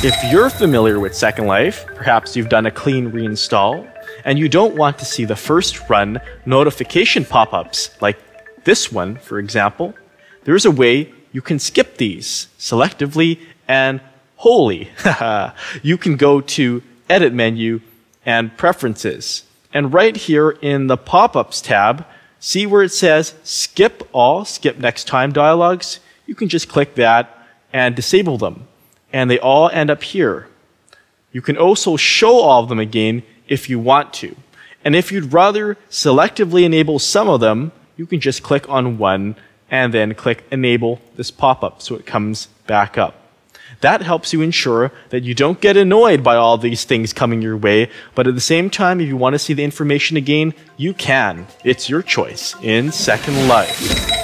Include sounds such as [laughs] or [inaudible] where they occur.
If you're familiar with Second Life, perhaps you've done a clean reinstall, and you don't want to see the first run notification pop ups, like this one, for example, there's a way you can skip these selectively and wholly. [laughs] you can go to Edit menu and Preferences. And right here in the pop ups tab, see where it says Skip All, Skip Next Time dialogues? You can just click that and disable them. And they all end up here. You can also show all of them again if you want to. And if you'd rather selectively enable some of them, you can just click on one and then click enable this pop-up so it comes back up. That helps you ensure that you don't get annoyed by all these things coming your way, but at the same time, if you want to see the information again, you can. It's your choice in Second Life.